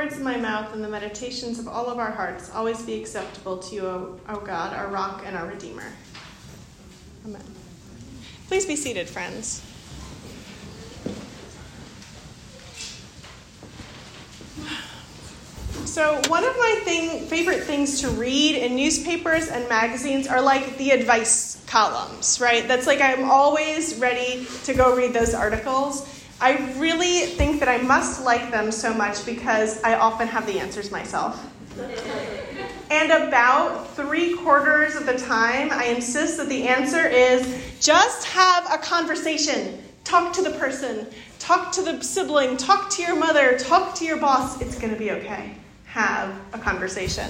words of my mouth and the meditations of all of our hearts always be acceptable to you, O, God, our rock and our Redeemer. Amen. Please be seated, friends. So, one of my thing, favorite things to read in newspapers and magazines are like the advice columns, right? That's like I'm always ready to go read those articles. I really think that I must like them so much because I often have the answers myself. And about three quarters of the time, I insist that the answer is just have a conversation. Talk to the person, talk to the sibling, talk to your mother, talk to your boss. It's going to be okay have a conversation.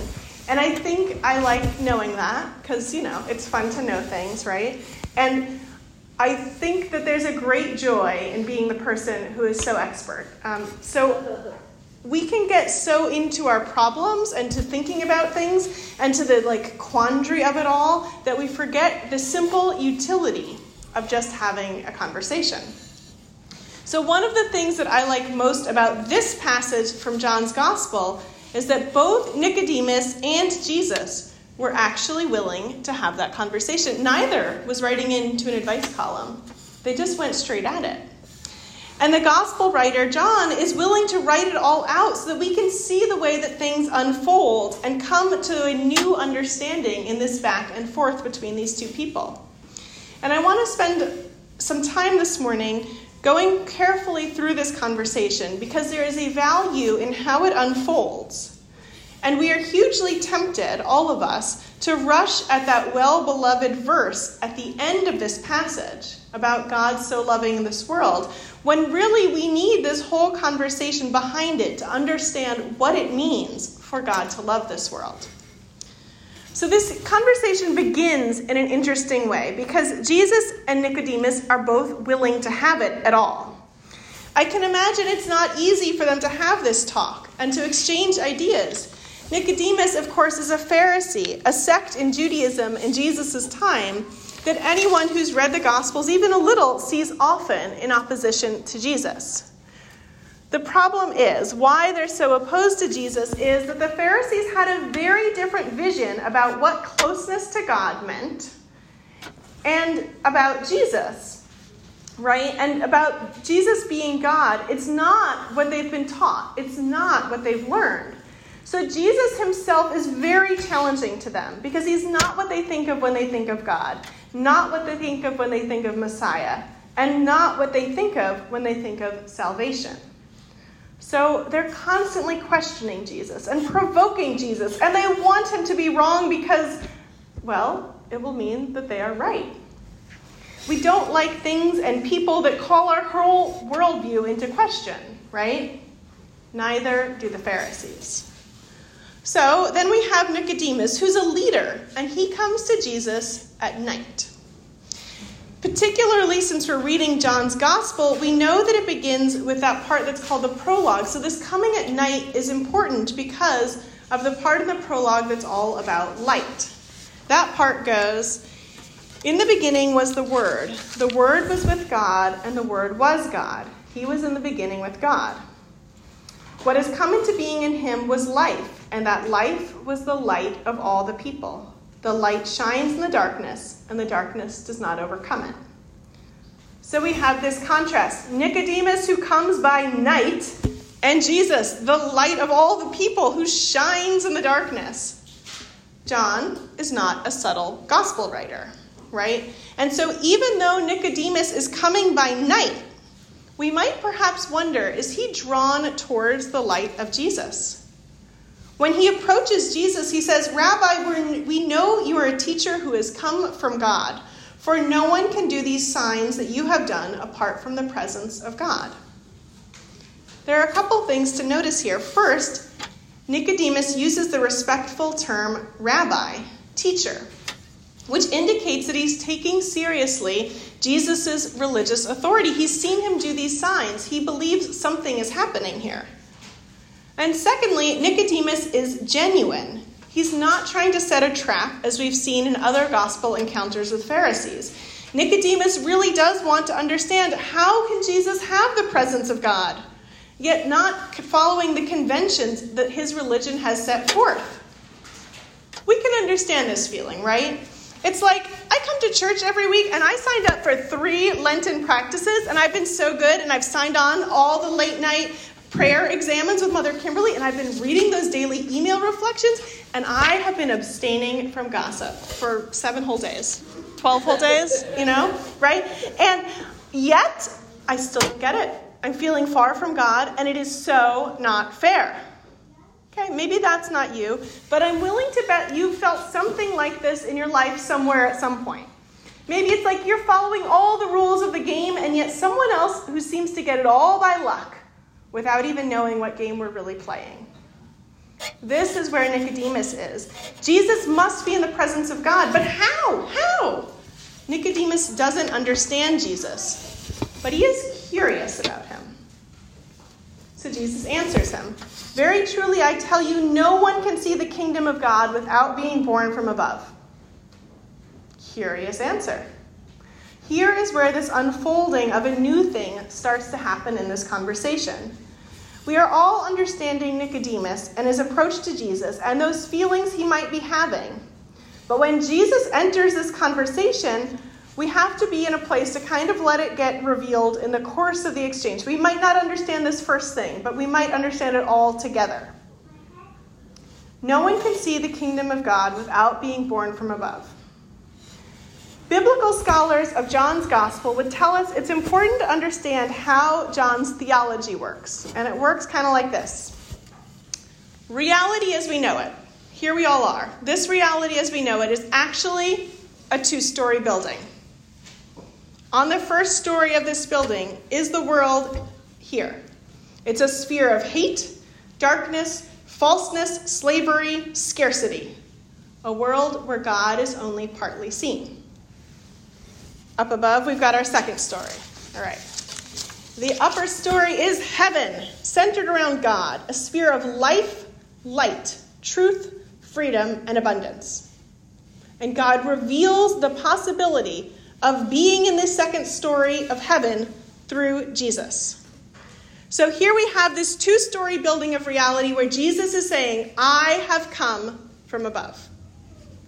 And I think I like knowing that because, you know, it's fun to know things, right? And I think that there's a great joy in being the person who is so expert. Um, so we can get so into our problems and to thinking about things and to the like quandary of it all that we forget the simple utility of just having a conversation. So, one of the things that I like most about this passage from John's Gospel is that both Nicodemus and Jesus were actually willing to have that conversation. Neither was writing into an advice column, they just went straight at it. And the gospel writer, John, is willing to write it all out so that we can see the way that things unfold and come to a new understanding in this back and forth between these two people. And I want to spend some time this morning going carefully through this conversation because there is a value in how it unfolds. And we are hugely tempted, all of us, to rush at that well beloved verse at the end of this passage about God so loving this world, when really we need this whole conversation behind it to understand what it means for God to love this world. So, this conversation begins in an interesting way because Jesus and Nicodemus are both willing to have it at all. I can imagine it's not easy for them to have this talk and to exchange ideas. Nicodemus, of course, is a Pharisee, a sect in Judaism in Jesus' time that anyone who's read the Gospels even a little sees often in opposition to Jesus. The problem is, why they're so opposed to Jesus is that the Pharisees had a very different vision about what closeness to God meant and about Jesus, right? And about Jesus being God. It's not what they've been taught, it's not what they've learned. So Jesus himself is very challenging to them because he's not what they think of when they think of God, not what they think of when they think of Messiah, and not what they think of when they think of salvation. So they're constantly questioning Jesus and provoking Jesus, and they want him to be wrong because, well, it will mean that they are right. We don't like things and people that call our whole worldview into question, right? Neither do the Pharisees. So then we have Nicodemus, who's a leader, and he comes to Jesus at night. Particularly since we're reading John's gospel, we know that it begins with that part that's called the prologue. So, this coming at night is important because of the part of the prologue that's all about light. That part goes In the beginning was the Word. The Word was with God, and the Word was God. He was in the beginning with God. What has come into being in him was life, and that life was the light of all the people. The light shines in the darkness, and the darkness does not overcome it. So we have this contrast Nicodemus, who comes by night, and Jesus, the light of all the people, who shines in the darkness. John is not a subtle gospel writer, right? And so even though Nicodemus is coming by night, we might perhaps wonder is he drawn towards the light of Jesus? When he approaches Jesus, he says, Rabbi, we know you are a teacher who has come from God, for no one can do these signs that you have done apart from the presence of God. There are a couple things to notice here. First, Nicodemus uses the respectful term rabbi, teacher, which indicates that he's taking seriously Jesus' religious authority. He's seen him do these signs, he believes something is happening here. And secondly, Nicodemus is genuine. He's not trying to set a trap, as we've seen in other gospel encounters with Pharisees. Nicodemus really does want to understand how can Jesus have the presence of God? yet not following the conventions that his religion has set forth. We can understand this feeling, right? It's like I come to church every week and I signed up for three Lenten practices and I've been so good and I've signed on all the late night prayer examens with Mother Kimberly and I've been reading those daily email reflections and I have been abstaining from gossip for seven whole days, 12 whole days, you know, right? And yet I still don't get it. I'm feeling far from God and it is so not fair. Okay, maybe that's not you, but I'm willing to bet you felt something like this in your life somewhere at some point. Maybe it's like you're following all the rules of the game, and yet someone else who seems to get it all by luck without even knowing what game we're really playing. This is where Nicodemus is. Jesus must be in the presence of God, but how? How? Nicodemus doesn't understand Jesus, but he is curious about him. So Jesus answers him Very truly, I tell you, no one can see the kingdom of God without being born from above. Curious answer. Here is where this unfolding of a new thing starts to happen in this conversation. We are all understanding Nicodemus and his approach to Jesus and those feelings he might be having. But when Jesus enters this conversation, we have to be in a place to kind of let it get revealed in the course of the exchange. We might not understand this first thing, but we might understand it all together. No one can see the kingdom of God without being born from above. Biblical scholars of John's gospel would tell us it's important to understand how John's theology works. And it works kind of like this Reality as we know it, here we all are. This reality as we know it is actually a two story building. On the first story of this building is the world here. It's a sphere of hate, darkness, falseness, slavery, scarcity. A world where God is only partly seen. Up above, we've got our second story. All right. The upper story is heaven, centered around God, a sphere of life, light, truth, freedom, and abundance. And God reveals the possibility of being in this second story of heaven through Jesus. So here we have this two story building of reality where Jesus is saying, I have come from above,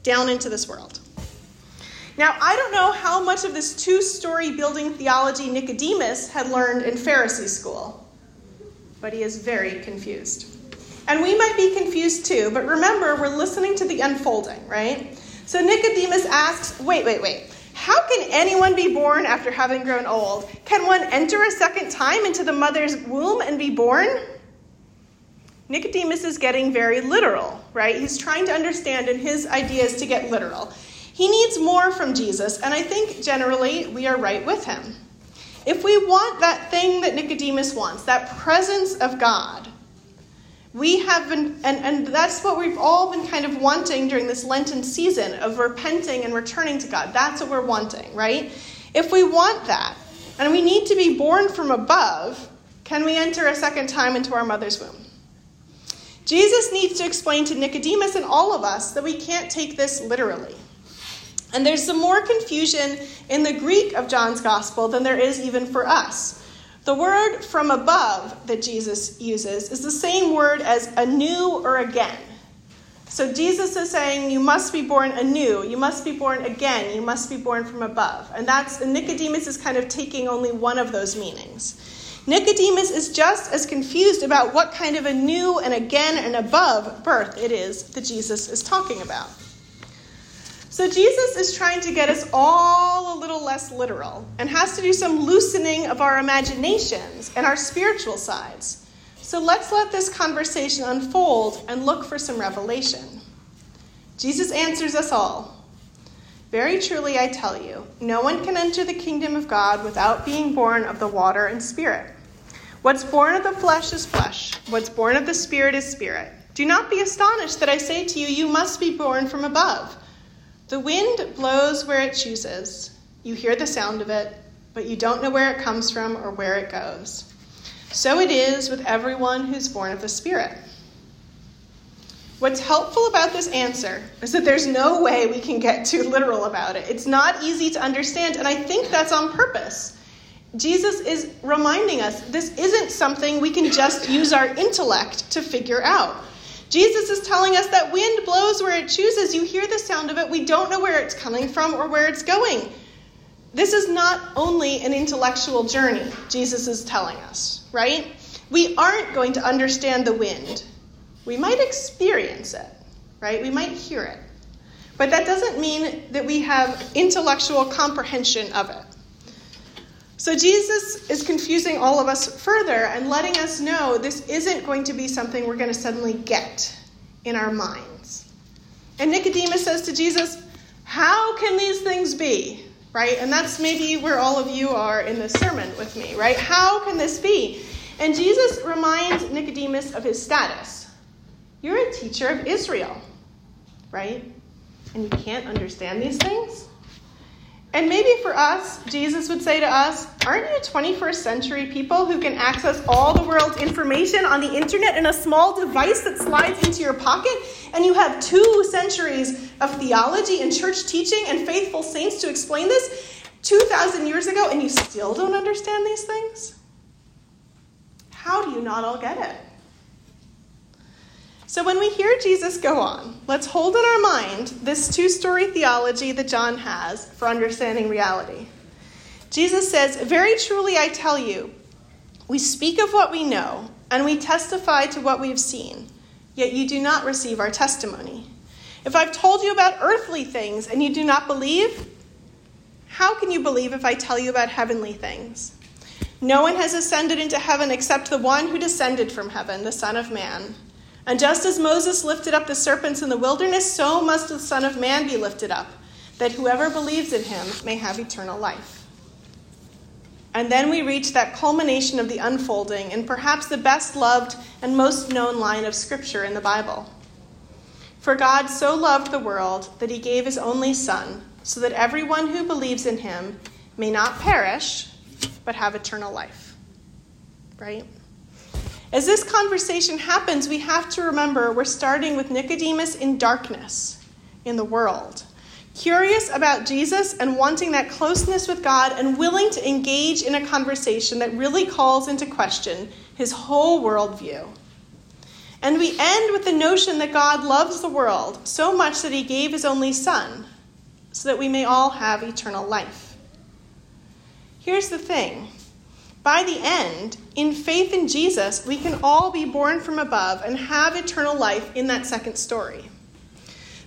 down into this world. Now, I don't know how much of this two story building theology Nicodemus had learned in Pharisee school, but he is very confused. And we might be confused too, but remember, we're listening to the unfolding, right? So Nicodemus asks, wait, wait, wait. How can anyone be born after having grown old? Can one enter a second time into the mother's womb and be born? Nicodemus is getting very literal, right? He's trying to understand, and his idea is to get literal. He needs more from Jesus, and I think generally we are right with him. If we want that thing that Nicodemus wants, that presence of God, we have been, and, and that's what we've all been kind of wanting during this Lenten season of repenting and returning to God. That's what we're wanting, right? If we want that, and we need to be born from above, can we enter a second time into our mother's womb? Jesus needs to explain to Nicodemus and all of us that we can't take this literally. And there's some more confusion in the Greek of John's gospel than there is even for us. The word from above that Jesus uses is the same word as anew or again. So Jesus is saying you must be born anew, you must be born again, you must be born from above. And that's and Nicodemus is kind of taking only one of those meanings. Nicodemus is just as confused about what kind of a new and again and above birth it is that Jesus is talking about. So Jesus is trying to get us all a little less literal and has to do some loosening of our imaginations and our spiritual sides. So let's let this conversation unfold and look for some revelation. Jesus answers us all. Very truly, I tell you, no one can enter the kingdom of God without being born of the water and spirit. What's born of the flesh is flesh, what's born of the spirit is spirit. Do not be astonished that I say to you, you must be born from above. The wind blows where it chooses. You hear the sound of it, but you don't know where it comes from or where it goes. So it is with everyone who's born of the Spirit. What's helpful about this answer is that there's no way we can get too literal about it. It's not easy to understand, and I think that's on purpose. Jesus is reminding us this isn't something we can just use our intellect to figure out. Jesus is telling us that wind blows where it chooses. You hear the sound of it, we don't know where it's coming from or where it's going. This is not only an intellectual journey, Jesus is telling us, right? We aren't going to understand the wind. We might experience it, right? We might hear it. But that doesn't mean that we have intellectual comprehension of it. So Jesus is confusing all of us further and letting us know this isn't going to be something we're going to suddenly get in our minds. And Nicodemus says to Jesus, How can these things be? Right? And that's maybe where all of you are in this sermon with me, right? How can this be? And Jesus reminds Nicodemus of his status. You're a teacher of Israel, right? And you can't understand these things? And maybe for us, Jesus would say to us, Aren't you 21st century people who can access all the world's information on the internet in a small device that slides into your pocket? And you have two centuries of theology and church teaching and faithful saints to explain this 2,000 years ago, and you still don't understand these things? How do you not all get it? So, when we hear Jesus go on, let's hold in our mind this two story theology that John has for understanding reality. Jesus says, Very truly I tell you, we speak of what we know, and we testify to what we have seen, yet you do not receive our testimony. If I've told you about earthly things and you do not believe, how can you believe if I tell you about heavenly things? No one has ascended into heaven except the one who descended from heaven, the Son of Man. And just as Moses lifted up the serpents in the wilderness, so must the Son of Man be lifted up, that whoever believes in him may have eternal life. And then we reach that culmination of the unfolding and perhaps the best loved and most known line of Scripture in the Bible. For God so loved the world that he gave his only Son, so that everyone who believes in him may not perish, but have eternal life. Right? As this conversation happens, we have to remember we're starting with Nicodemus in darkness in the world, curious about Jesus and wanting that closeness with God and willing to engage in a conversation that really calls into question his whole worldview. And we end with the notion that God loves the world so much that he gave his only Son so that we may all have eternal life. Here's the thing by the end, in faith in Jesus, we can all be born from above and have eternal life in that second story.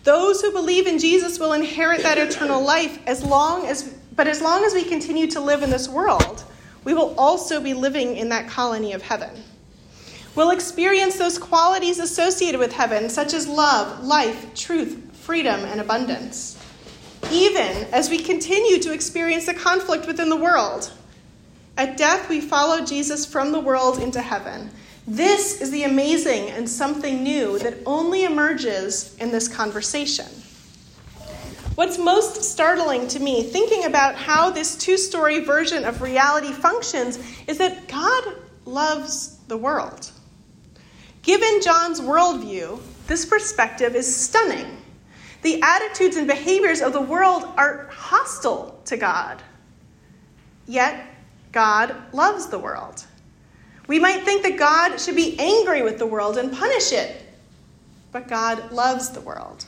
Those who believe in Jesus will inherit that eternal life as long as but as long as we continue to live in this world, we will also be living in that colony of heaven. We'll experience those qualities associated with heaven, such as love, life, truth, freedom, and abundance. Even as we continue to experience the conflict within the world, at death, we follow Jesus from the world into heaven. This is the amazing and something new that only emerges in this conversation. What's most startling to me, thinking about how this two story version of reality functions, is that God loves the world. Given John's worldview, this perspective is stunning. The attitudes and behaviors of the world are hostile to God. Yet, God loves the world. We might think that God should be angry with the world and punish it, but God loves the world.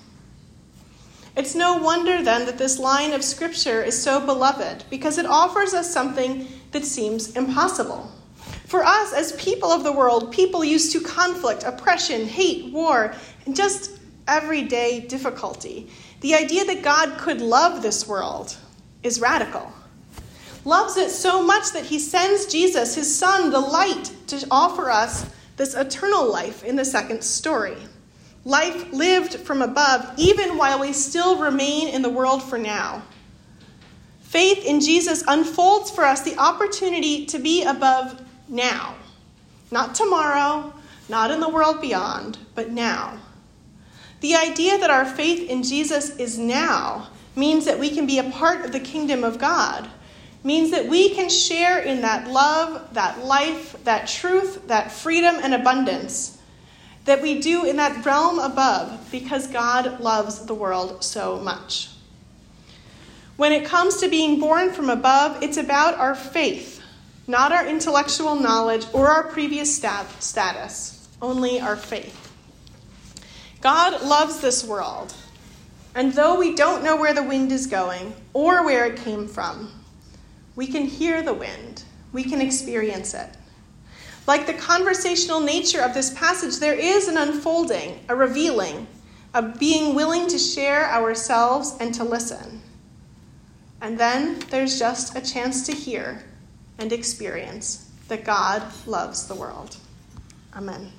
It's no wonder then that this line of Scripture is so beloved, because it offers us something that seems impossible. For us, as people of the world, people used to conflict, oppression, hate, war, and just everyday difficulty, the idea that God could love this world is radical loves it so much that he sends Jesus, his son, the light, to offer us this eternal life in the second story. Life lived from above, even while we still remain in the world for now. Faith in Jesus unfolds for us the opportunity to be above now. Not tomorrow, not in the world beyond, but now. The idea that our faith in Jesus is now means that we can be a part of the kingdom of God means that we can share in that love, that life, that truth, that freedom and abundance that we do in that realm above because God loves the world so much. When it comes to being born from above, it's about our faith, not our intellectual knowledge or our previous stat- status, only our faith. God loves this world, and though we don't know where the wind is going or where it came from, we can hear the wind, we can experience it. Like the conversational nature of this passage, there is an unfolding, a revealing, a being willing to share ourselves and to listen. And then there's just a chance to hear and experience that God loves the world. Amen.